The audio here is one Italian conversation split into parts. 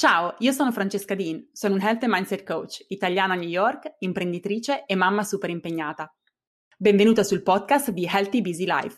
Ciao, io sono Francesca Dean, sono un Health and Mindset Coach, italiana a New York, imprenditrice e mamma super impegnata. Benvenuta sul podcast di Healthy Busy Life.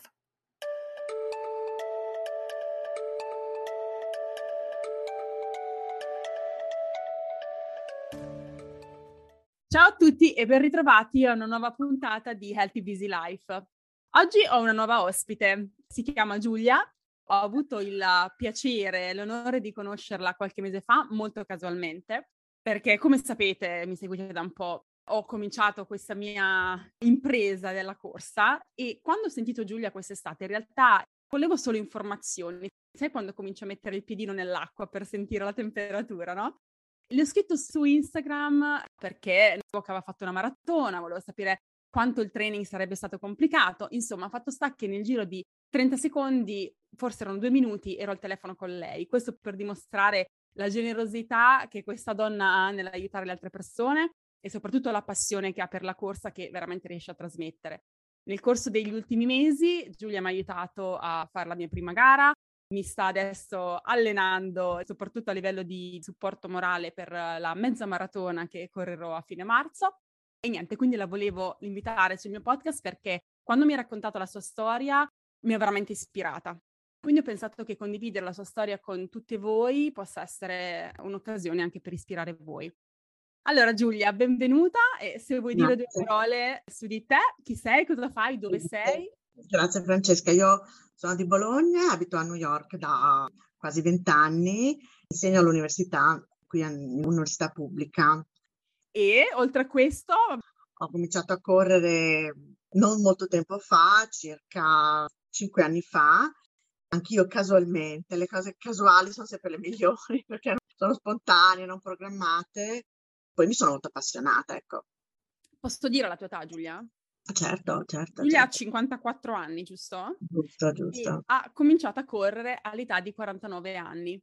Ciao a tutti e ben ritrovati a una nuova puntata di Healthy Busy Life. Oggi ho una nuova ospite, si chiama Giulia ho avuto il piacere e l'onore di conoscerla qualche mese fa, molto casualmente, perché come sapete, mi seguite da un po', ho cominciato questa mia impresa della corsa e quando ho sentito Giulia quest'estate, in realtà volevo solo informazioni. Sai quando comincio a mettere il piedino nell'acqua per sentire la temperatura, no? Le ho scritto su Instagram perché aveva fatto una maratona, volevo sapere quanto il training sarebbe stato complicato. Insomma, fatto sta che nel giro di 30 secondi, forse erano due minuti, ero al telefono con lei. Questo per dimostrare la generosità che questa donna ha nell'aiutare le altre persone e soprattutto la passione che ha per la corsa che veramente riesce a trasmettere. Nel corso degli ultimi mesi Giulia mi ha aiutato a fare la mia prima gara, mi sta adesso allenando, soprattutto a livello di supporto morale per la mezza maratona che correrò a fine marzo e niente, quindi la volevo invitare sul mio podcast perché quando mi ha raccontato la sua storia mi ha veramente ispirata. Quindi ho pensato che condividere la sua storia con tutti voi possa essere un'occasione anche per ispirare voi. Allora Giulia, benvenuta e se vuoi dire due parole su di te, chi sei, cosa fai, dove sei? Grazie Francesca, io sono di Bologna, abito a New York da quasi vent'anni, insegno all'università, qui all'università pubblica e oltre a questo... Ho cominciato a correre non molto tempo fa, circa cinque anni fa, anch'io casualmente, le cose casuali sono sempre le migliori perché sono spontanee, non programmate. Poi mi sono molto appassionata, ecco. Posso dire la tua età, Giulia? Certo, certo. Giulia certo. ha 54 anni, giusto? Giusto, giusto. E ha cominciato a correre all'età di 49 anni.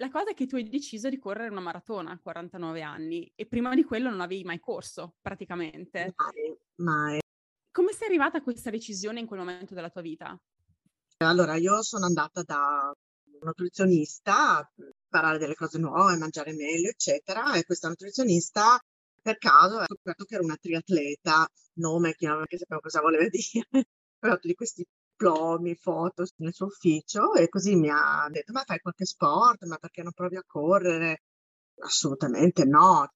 La cosa è che tu hai deciso di correre una maratona a 49 anni e prima di quello non avevi mai corso, praticamente. Mai, mai. Come sei arrivata a questa decisione in quel momento della tua vita? Allora, io sono andata da un nutrizionista a imparare delle cose nuove, mangiare meglio, eccetera, e questa nutrizionista per caso ha scoperto che era una triatleta, nome che non sapevo cosa voleva dire, però di questi diplomi, foto nel suo ufficio e così mi ha detto ma fai qualche sport, ma perché non provi a correre? Assolutamente no.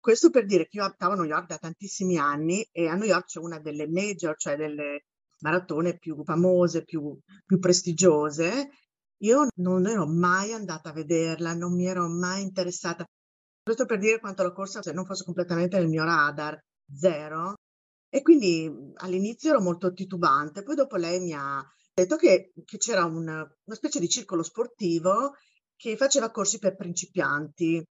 Questo per dire che io abitavo a New York da tantissimi anni e a New York c'è una delle major, cioè delle maratone più famose, più, più prestigiose. Io non ero mai andata a vederla, non mi ero mai interessata. Questo per dire quanto la corsa se non fosse completamente nel mio radar, zero. E quindi all'inizio ero molto titubante, poi dopo lei mi ha detto che, che c'era un, una specie di circolo sportivo che faceva corsi per principianti.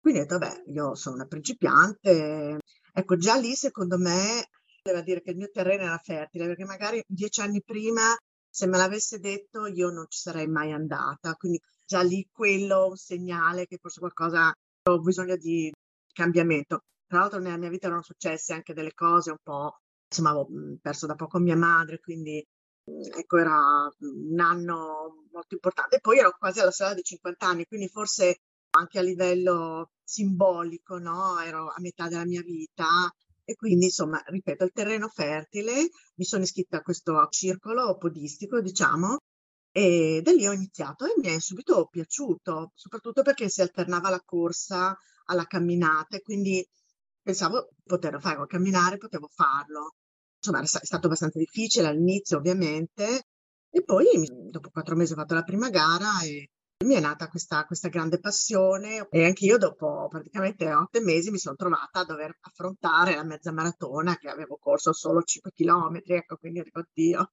Quindi ho detto, vabbè, io sono una principiante. Ecco, già lì secondo me voleva dire che il mio terreno era fertile, perché magari dieci anni prima, se me l'avesse detto, io non ci sarei mai andata. Quindi già lì quello un segnale che forse qualcosa ho bisogno di cambiamento. Tra l'altro nella mia vita erano successe anche delle cose un po', insomma, avevo mhmm, perso da poco mia madre, quindi mhmm, ecco, era un anno molto importante. Poi ero quasi alla strada dei 50 anni, quindi forse anche a livello simbolico, no? Ero a metà della mia vita e quindi, insomma, ripeto, il terreno fertile, mi sono iscritta a questo circolo podistico, diciamo, e da lì ho iniziato e mi è subito piaciuto, soprattutto perché si alternava la corsa alla camminata e quindi pensavo poter fare camminare, potevo farlo. Insomma, è stato abbastanza difficile all'inizio, ovviamente, e poi dopo quattro mesi ho fatto la prima gara e mi è nata questa, questa grande passione e anche io dopo praticamente otto mesi mi sono trovata a dover affrontare la mezza maratona che avevo corso solo 5 chilometri, ecco, quindi dico Dio.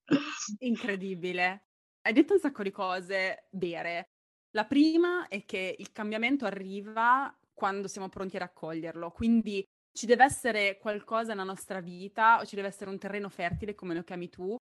Incredibile. Hai detto un sacco di cose vere. La prima è che il cambiamento arriva quando siamo pronti a raccoglierlo, quindi ci deve essere qualcosa nella nostra vita o ci deve essere un terreno fertile, come lo chiami tu,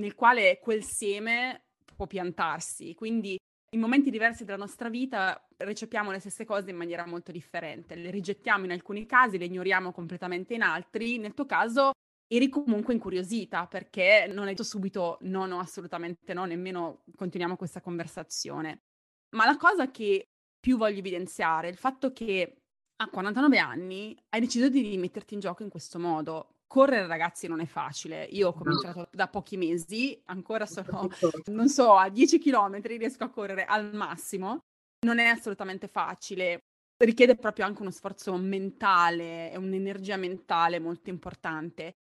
nel quale quel seme può piantarsi. Quindi in momenti diversi della nostra vita recepiamo le stesse cose in maniera molto differente. Le rigettiamo in alcuni casi, le ignoriamo completamente in altri. Nel tuo caso eri comunque incuriosita perché non hai detto subito no, no, assolutamente no, nemmeno continuiamo questa conversazione. Ma la cosa che più voglio evidenziare il fatto che a 49 anni hai deciso di metterti in gioco in questo modo. Correre, ragazzi, non è facile. Io ho cominciato da pochi mesi, ancora sono, non so, a 10 km riesco a correre al massimo. Non è assolutamente facile. Richiede proprio anche uno sforzo mentale e un'energia mentale molto importante.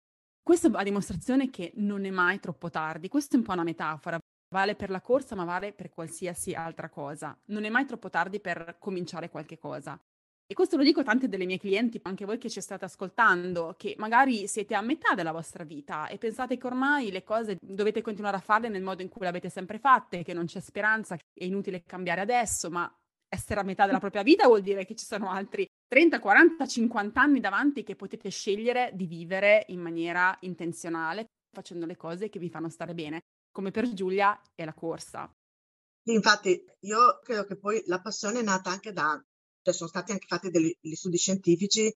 Questo a dimostrazione che non è mai troppo tardi. Questo è un po' una metafora. Vale per la corsa, ma vale per qualsiasi altra cosa. Non è mai troppo tardi per cominciare qualche cosa. E questo lo dico a tante delle mie clienti, anche voi che ci state ascoltando, che magari siete a metà della vostra vita e pensate che ormai le cose dovete continuare a farle nel modo in cui le avete sempre fatte, che non c'è speranza, che è inutile cambiare adesso, ma essere a metà della propria vita vuol dire che ci sono altri 30, 40, 50 anni davanti che potete scegliere di vivere in maniera intenzionale, facendo le cose che vi fanno stare bene, come per Giulia è la corsa. Infatti, io credo che poi la passione è nata anche da cioè sono stati anche fatti degli, studi scientifici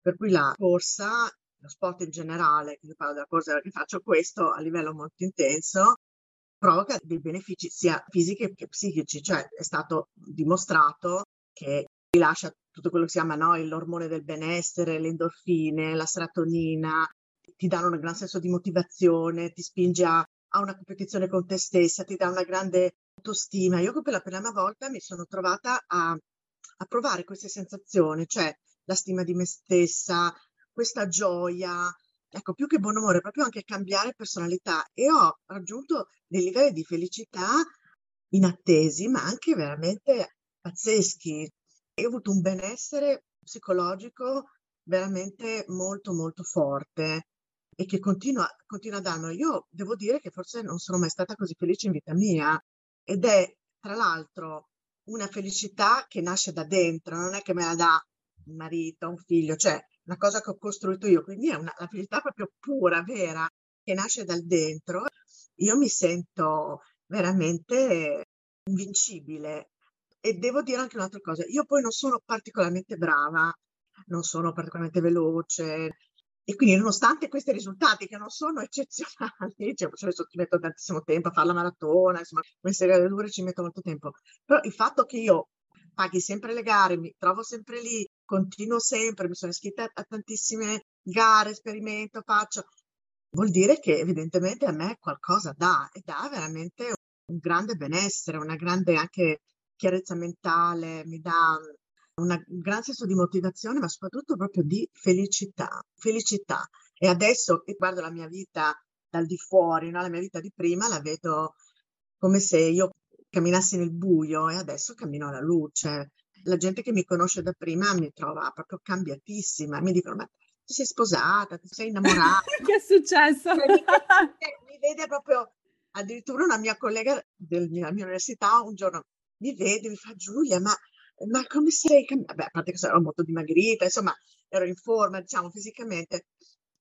per cui la corsa, lo sport in generale, io parlo della corsa perché faccio questo a livello molto intenso, provoca dei benefici sia fisici che psichici, cioè è stato dimostrato che rilascia tutto quello che si chiama no, l'ormone del benessere, le endorfine, la serotonina, ti danno un gran senso di motivazione, ti spinge a, a una competizione con te stessa, ti dà una grande autostima. Io per la prima volta mi sono trovata a a provare queste sensazioni, cioè la stima di me stessa, questa gioia, ecco, più che buon umore, proprio anche cambiare personalità e ho raggiunto dei livelli di felicità inattesi, ma anche veramente pazzeschi. E ho avuto un benessere psicologico veramente molto, molto forte e che continua, continua a darmi. Io devo dire che forse non sono mai stata così felice in vita mia ed è tra l'altro una felicità che nasce da dentro, non è che me la dà un marito, un figlio, cioè una cosa che ho costruito io, quindi è una, la felicità proprio pura, vera, che nasce dal dentro. Io mi sento veramente invincibile e devo dire anche un'altra cosa, io poi non sono particolarmente brava, non sono particolarmente veloce, e quindi, nonostante questi risultati che non sono eccezionali, cioè, ci metto tantissimo tempo a fare la maratona, insomma, queste dure ci metto molto tempo, però il fatto che io paghi sempre le gare, mi trovo sempre lì, continuo sempre, mi sono iscritta a tantissime gare, esperimento, faccio, vuol dire che evidentemente a me qualcosa dà e dà veramente un grande benessere, una grande anche chiarezza mentale, mi dà un gran senso di motivazione, ma soprattutto proprio di felicità. Felicità. E adesso che guardo la mia vita dal di fuori, no? la mia vita di prima, la vedo come se io camminassi nel buio e adesso cammino alla luce. La gente che mi conosce da prima mi trova proprio cambiatissima, mi dicono ma ti sei sposata, ti sei innamorata. che è successo? Cioè, mi, vede, mi, vede proprio, addirittura una mia collega della mia università un giorno mi vede, mi fa Giulia, ma ma come sei cambiata? Beh, a parte che ero molto dimagrita, insomma, ero in forma, diciamo, fisicamente.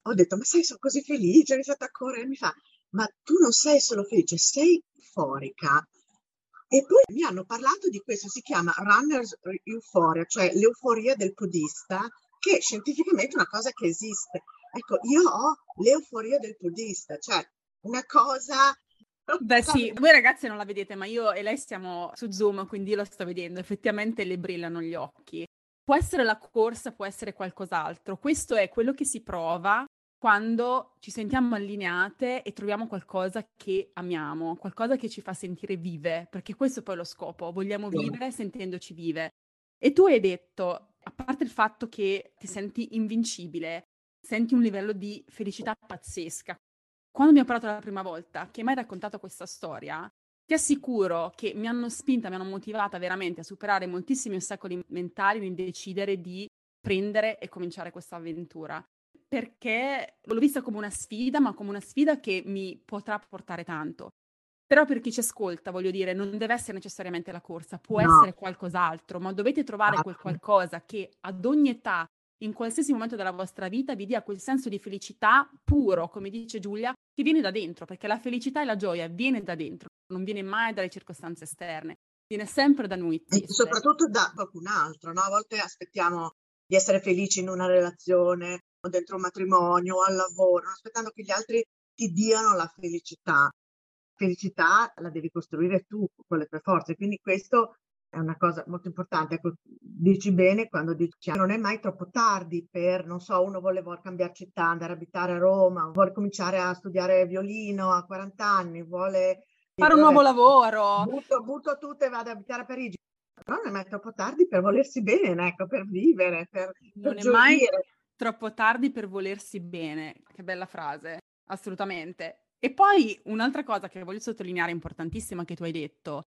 Ho detto, ma sai, sono così felice, ho iniziato a correre. Mi fa, ma tu non sei solo felice, sei euforica. E poi mi hanno parlato di questo, si chiama runner's euphoria, cioè l'euforia del podista, che scientificamente è una cosa che esiste. Ecco, io ho l'euforia del podista, cioè una cosa Beh sì, voi ragazzi non la vedete, ma io e lei stiamo su Zoom, quindi io lo sto vedendo, effettivamente le brillano gli occhi. Può essere la corsa, può essere qualcos'altro. Questo è quello che si prova quando ci sentiamo allineate e troviamo qualcosa che amiamo, qualcosa che ci fa sentire vive, perché questo è poi lo scopo, vogliamo vivere sentendoci vive. E tu hai detto, a parte il fatto che ti senti invincibile, senti un livello di felicità pazzesca, quando mi ha parlato la prima volta, che mi hai raccontato questa storia, ti assicuro che mi hanno spinta, mi hanno motivata veramente a superare moltissimi ostacoli mentali nel decidere di prendere e cominciare questa avventura. Perché l'ho vista come una sfida, ma come una sfida che mi potrà portare tanto. Però per chi ci ascolta, voglio dire, non deve essere necessariamente la corsa, può no. essere qualcos'altro, ma dovete trovare quel esatto. qualcosa che ad ogni età in qualsiasi momento della vostra vita vi dia quel senso di felicità puro, come dice Giulia, che viene da dentro, perché la felicità e la gioia viene da dentro, non viene mai dalle circostanze esterne, viene sempre da noi. E soprattutto da qualcun altro, no? A volte aspettiamo di essere felici in una relazione o dentro un matrimonio o al lavoro, aspettando che gli altri ti diano la felicità. Felicità la devi costruire tu con le tue forze, quindi questo è una cosa molto importante. Ecco, dici bene quando dici non è mai troppo tardi per, non so, uno vuole, vuole cambiare città, andare a abitare a Roma, vuole cominciare a studiare violino a 40 anni, vuole fare un nuovo lavoro. Butto, butto tutto e vado ad abitare a Parigi. Però non è mai troppo tardi per volersi bene, ecco, per vivere, per, Non per è mai troppo tardi per volersi bene. Che bella frase, assolutamente. E poi un'altra cosa che voglio sottolineare importantissima che tu hai detto,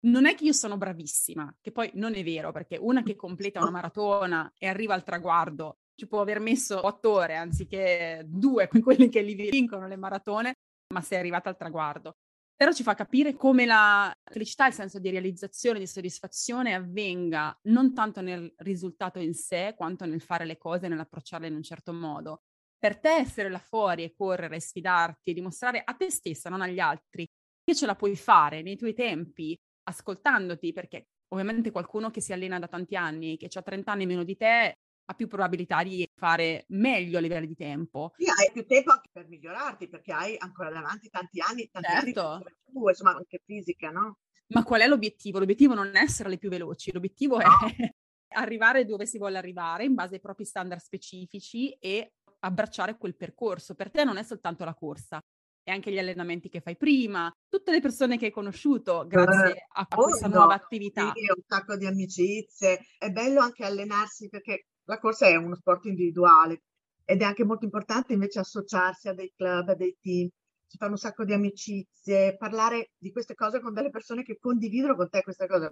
non è che io sono bravissima, che poi non è vero, perché una che completa una maratona e arriva al traguardo ci può aver messo otto ore anziché due, con quelli che li vincono le maratone, ma sei arrivata al traguardo. Però ci fa capire come la felicità, il senso di realizzazione, di soddisfazione avvenga non tanto nel risultato in sé, quanto nel fare le cose, nell'approcciarle in un certo modo. Per te essere là fuori e correre, sfidarti e dimostrare a te stessa, non agli altri, che ce la puoi fare nei tuoi tempi, ascoltandoti, perché ovviamente qualcuno che si allena da tanti anni, che ha 30 anni meno di te, ha più probabilità di fare meglio a livello di tempo. Sì, hai più tempo anche per migliorarti, perché hai ancora davanti tanti anni, tanti certo. anni tu, insomma, anche fisica, no? Ma qual è l'obiettivo? L'obiettivo non è essere le più veloci, l'obiettivo no. è arrivare dove si vuole arrivare in base ai propri standard specifici e abbracciare quel percorso. Per te non è soltanto la corsa, e anche gli allenamenti che fai prima, tutte le persone che hai conosciuto grazie eh, a questa oh, nuova attività. Sì, un sacco di amicizie. È bello anche allenarsi perché la corsa è uno sport individuale ed è anche molto importante invece associarsi a dei club, a dei team. Si fanno un sacco di amicizie, parlare di queste cose con delle persone che condividono con te queste cose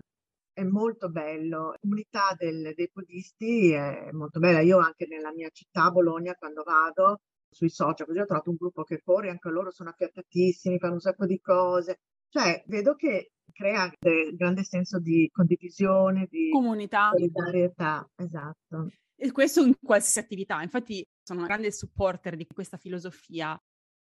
è molto bello. La comunità del, dei podisti è molto bella. Io anche nella mia città, Bologna, quando vado, sui social, così ho trovato un gruppo che corre, anche loro sono affiatatissimi, fanno un sacco di cose. Cioè, vedo che crea un grande senso di condivisione, di comunità, solidarietà, esatto. E questo in qualsiasi attività. Infatti sono una grande supporter di questa filosofia.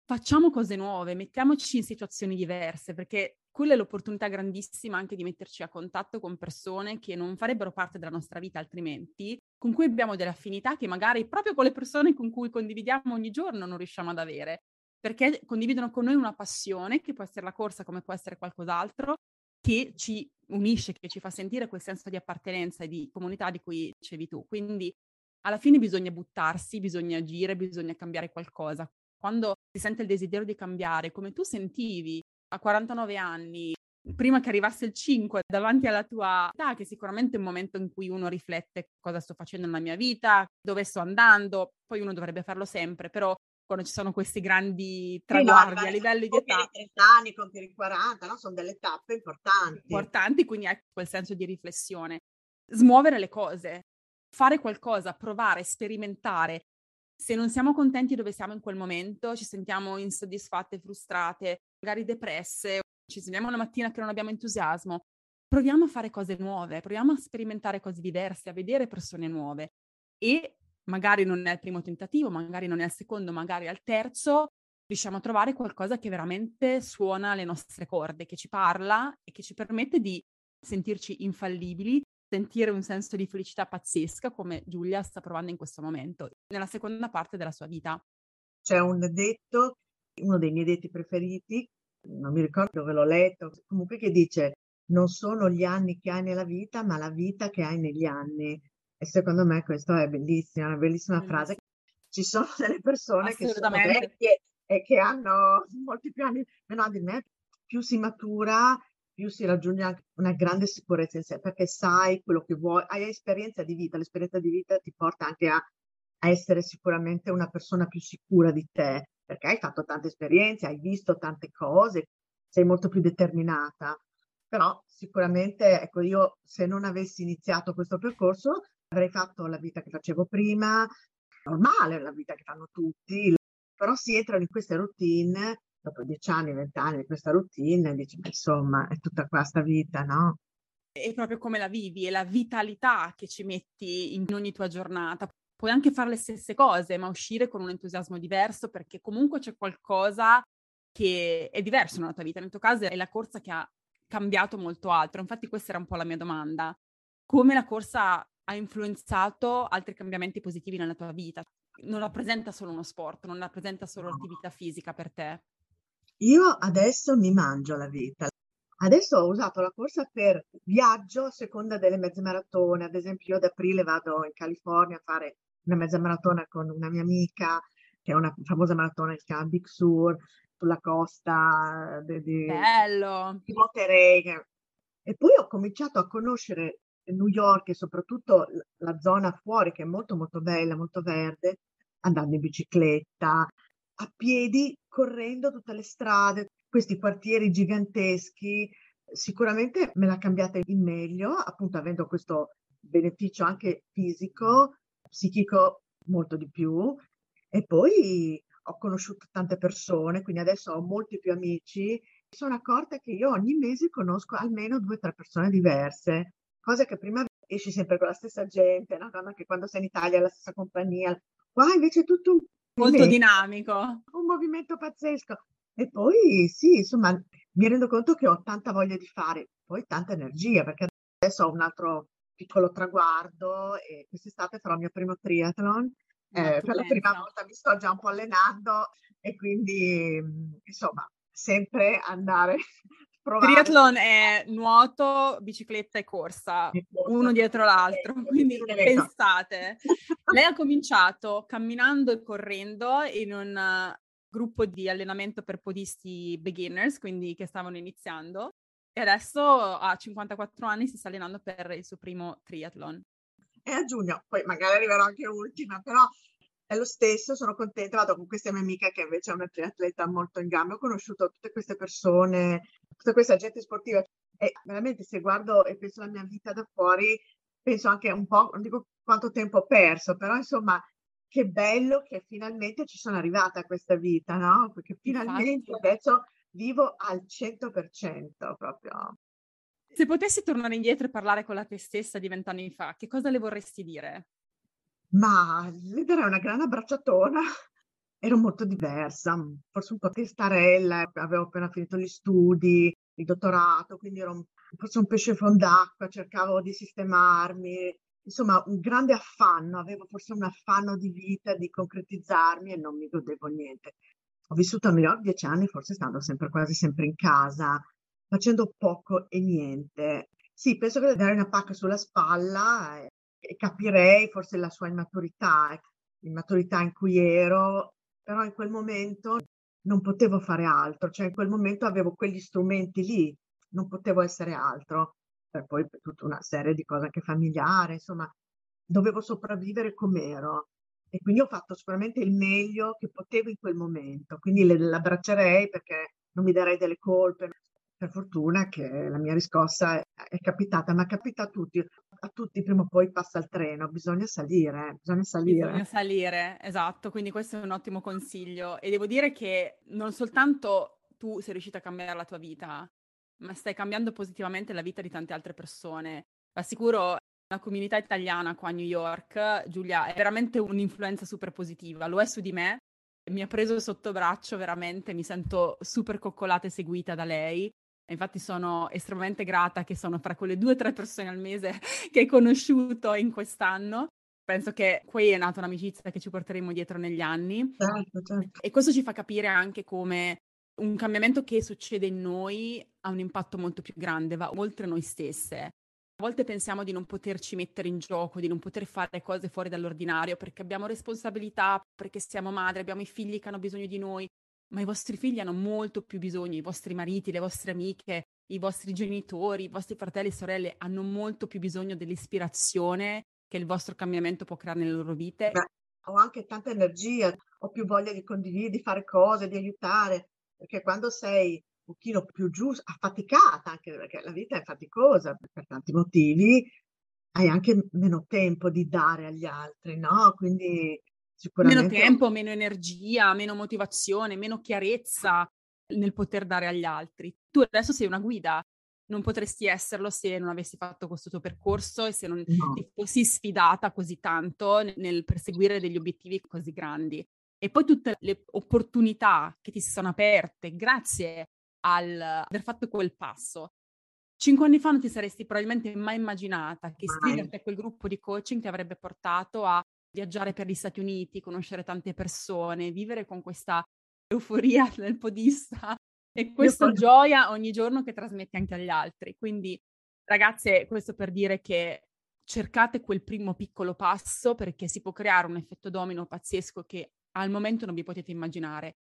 Facciamo cose nuove, mettiamoci in situazioni diverse, perché quella è l'opportunità grandissima anche di metterci a contatto con persone che non farebbero parte della nostra vita altrimenti, con cui abbiamo delle affinità che magari proprio con le persone con cui condividiamo ogni giorno non riusciamo ad avere, perché condividono con noi una passione, che può essere la corsa come può essere qualcos'altro, che ci unisce, che ci fa sentire quel senso di appartenenza e di comunità di cui dicevi tu. Quindi alla fine bisogna buttarsi, bisogna agire, bisogna cambiare qualcosa. Quando si sente il desiderio di cambiare, come tu sentivi a 49 anni, prima che arrivasse il 5, davanti alla tua età, che sicuramente è un momento in cui uno riflette cosa sto facendo nella mia vita, dove sto andando, poi uno dovrebbe farlo sempre, però quando ci sono questi grandi traguardi sì, no, a livello di età. 30 anni, compiere i 40, no? sono delle tappe importanti. Importanti, quindi hai quel senso di riflessione. Smuovere le cose, fare qualcosa, provare, sperimentare. Se non siamo contenti dove siamo in quel momento, ci sentiamo insoddisfatte, frustrate, magari depresse, ci svegliamo una mattina che non abbiamo entusiasmo, proviamo a fare cose nuove, proviamo a sperimentare cose diverse, a vedere persone nuove. E magari non è il primo tentativo, magari non è il secondo, magari al terzo, riusciamo a trovare qualcosa che veramente suona le nostre corde, che ci parla e che ci permette di sentirci infallibili, sentire un senso di felicità pazzesca come Giulia sta provando in questo momento, nella seconda parte della sua vita. C'è un detto, uno dei miei detti preferiti, non mi ricordo dove l'ho letto, comunque che dice non sono gli anni che hai nella vita, ma la vita che hai negli anni. E secondo me questo è bellissimo, una bellissima mm. frase. Ci sono delle persone che sono vecchie e che hanno molti più anni meno di me, più si matura, più si raggiunge anche una grande sicurezza in sé, perché sai quello che vuoi, hai esperienza di vita, l'esperienza di vita ti porta anche a, a essere sicuramente una persona più sicura di te, perché hai fatto tante esperienze, hai visto tante cose, sei molto più determinata. Però sicuramente, ecco, io se non avessi iniziato questo percorso avrei fatto la vita che facevo prima, normale, la vita che fanno tutti, però si entrano in queste routine, dopo dieci anni, vent'anni di questa routine, dici, ma insomma, è tutta qua sta vita, no? È proprio come la vivi, è la vitalità che ci metti in ogni tua giornata. Puoi anche fare le stesse cose, ma uscire con un entusiasmo diverso perché comunque c'è qualcosa che è diverso nella tua vita. Nel tuo caso è la corsa che ha cambiato molto altro. Infatti questa era un po' la mia domanda. Come la corsa ha influenzato altri cambiamenti positivi nella tua vita? Non rappresenta solo uno sport, non rappresenta solo l'attività fisica per te? Io adesso mi mangio la vita. Adesso ho usato la corsa per viaggio a seconda delle mezze maratone. Ad esempio, io ad aprile vado in California a fare una mezza maratona con una mia amica, che è una famosa maratona che si chiama Big Sur, sulla costa di, di, di Monterey. E poi ho cominciato a conoscere New York e soprattutto la zona fuori, che è molto molto bella, molto verde, andando in bicicletta, a piedi, correndo tutte le strade, questi quartieri giganteschi. Sicuramente me l'ha cambiata in meglio, appunto avendo questo beneficio anche fisico, psichico molto di più. E poi ho conosciuto tante persone, quindi adesso ho molti più amici. Mi sono accorta che io ogni mese conosco almeno due o tre persone diverse, cosa che prima esci sempre con la stessa gente, no? anche quando sei in Italia la stessa compagnia. Qua invece è tutto molto dinamico. Un movimento pazzesco. E poi sì, insomma, mi rendo conto che ho tanta voglia di fare, poi tanta energia, perché adesso ho un altro piccolo traguardo e quest'estate farò il mio primo triathlon. Eh, per la prima volta mi sto già un po' allenando e quindi, insomma, sempre andare Provare. Triathlon è nuoto, bicicletta e corsa, uno dietro l'altro, quindi pensate. Lei ha cominciato camminando e correndo in un gruppo di allenamento per podisti beginners, quindi che stavano iniziando, e adesso a 54 anni si sta allenando per il suo primo triathlon. E a giugno, poi magari arriverò anche ultima, però è lo stesso, sono contenta, vado con questa mia amica che invece è una triatleta molto in gamba, ho conosciuto tutte queste persone tutta questa gente sportiva. E veramente se guardo e penso alla mia vita da fuori, penso anche un po', non dico quanto tempo ho perso, però insomma che bello che finalmente ci sono arrivata a questa vita, no? Perché finalmente Infatti. adesso vivo al 100% proprio. Se potessi tornare indietro e parlare con la te stessa di vent'anni fa, che cosa le vorresti dire? Ma le darei una grande abbracciatona ero molto diversa, forse un po' testarella, avevo appena finito gli studi, il dottorato, quindi ero forse un pesce fond'acqua, cercavo di sistemarmi, insomma un grande affanno, avevo forse un affanno di vita, di concretizzarmi e non mi godevo niente. Ho vissuto a New York dieci anni, forse stando sempre quasi sempre in casa, facendo poco e niente. Sì, penso che dare una pacca sulla spalla e, e capirei forse la sua immaturità, l'immaturità in cui ero però in quel momento non potevo fare altro, cioè in quel momento avevo quegli strumenti lì, non potevo essere altro, per poi per tutta una serie di cose anche familiari, insomma, dovevo sopravvivere com'ero. E quindi ho fatto sicuramente il meglio che potevo in quel momento, quindi l'abbraccerei perché non mi darei delle colpe, per fortuna che la mia riscossa è, capitata, ma capita a tutti, a tutti prima o poi passa il treno, bisogna salire, eh, bisogna salire. Bisogna salire, esatto, quindi questo è un ottimo consiglio e devo dire che non soltanto tu sei riuscita a cambiare la tua vita, ma stai cambiando positivamente la vita di tante altre persone. Assicuro la comunità italiana qua a New York, Giulia, è veramente un'influenza super positiva, lo è su di me, mi ha preso sotto braccio veramente, mi sento super coccolata e seguita da lei Infatti sono estremamente grata che sono fra quelle due o tre persone al mese che hai conosciuto in quest'anno. Penso che qui è nata un'amicizia che ci porteremo dietro negli anni. Certo, certo. E questo ci fa capire anche come un cambiamento che succede in noi ha un impatto molto più grande, va oltre noi stesse. A volte pensiamo di non poterci mettere in gioco, di non poter fare cose fuori dall'ordinario perché abbiamo responsabilità, perché siamo madri, abbiamo i figli che hanno bisogno di noi, ma i vostri figli hanno molto più bisogno, i vostri mariti, le vostre amiche, i vostri genitori, i vostri fratelli e sorelle hanno molto più bisogno dell'ispirazione che il vostro cambiamento può creare nelle loro vite. Beh, ho anche tanta energia, ho più voglia di condividere, di fare cose, di aiutare, perché quando sei un pochino più giù, affaticata, anche perché la vita è faticosa per tanti motivi, hai anche meno tempo di dare agli altri, no? Quindi. Meno tempo, meno energia, meno motivazione, meno chiarezza nel poter dare agli altri. Tu adesso sei una guida, non potresti esserlo se non avessi fatto questo tuo percorso e se non no. ti fossi sfidata così tanto nel perseguire degli obiettivi così grandi. E poi tutte le opportunità che ti si sono aperte grazie al aver fatto quel passo. Cinque anni fa non ti saresti probabilmente mai immaginata che iscriverti a quel gruppo di coaching ti avrebbe portato a viaggiare per gli Stati Uniti, conoscere tante persone, vivere con questa euforia del podista e questa gioia ogni giorno che trasmetti anche agli altri. Quindi, ragazze, questo per dire che cercate quel primo piccolo passo perché si può creare un effetto domino pazzesco che al momento non vi potete immaginare.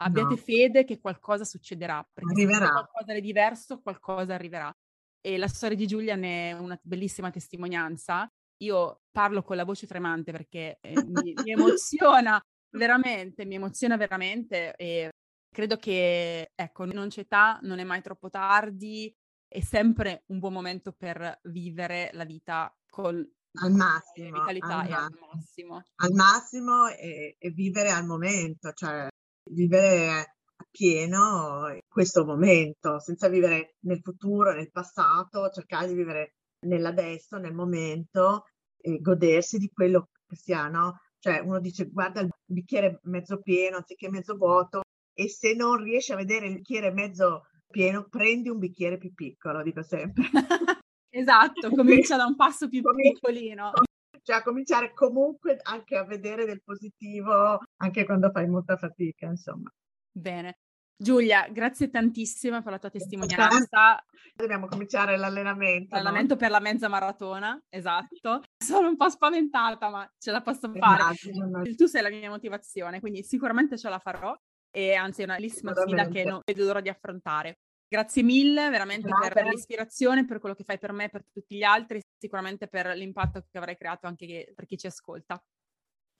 Abbiate no. fede che qualcosa succederà, perché arriverà. se qualcosa di diverso, qualcosa arriverà. E la storia di Giulia ne è una bellissima testimonianza. Io parlo con la voce tremante perché eh, mi, mi emoziona veramente, mi emoziona veramente e credo che, ecco, non c'è età, non è mai troppo tardi, è sempre un buon momento per vivere la vita con al massimo, vitalità al, e al massimo. Al massimo e, e vivere al momento, cioè vivere appieno questo momento, senza vivere nel futuro, nel passato, cercare di vivere nell'adesso, nel momento e godersi di quello che si ha, no? Cioè uno dice guarda il bicchiere mezzo pieno anziché mezzo vuoto e se non riesci a vedere il bicchiere mezzo pieno prendi un bicchiere più piccolo, dico sempre. esatto, comincia da un passo più piccolino. Cioè a cominciare comunque anche a vedere del positivo anche quando fai molta fatica, insomma. Bene. Giulia, grazie tantissimo per la tua testimonianza. Dobbiamo cominciare l'allenamento. L'allenamento no? per la mezza maratona, esatto. Sono un po' spaventata, ma ce la posso fare. Immagino. Tu sei la mia motivazione, quindi sicuramente ce la farò e anzi è una bellissima sfida che non vedo l'ora di affrontare. Grazie mille veramente Grazie. per l'ispirazione, per quello che fai per me e per tutti gli altri, sicuramente per l'impatto che avrai creato anche per chi ci ascolta.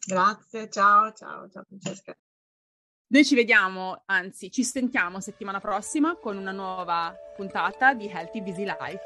Grazie, ciao, ciao, ciao Francesca. Noi ci vediamo, anzi ci sentiamo settimana prossima con una nuova puntata di Healthy Busy Life.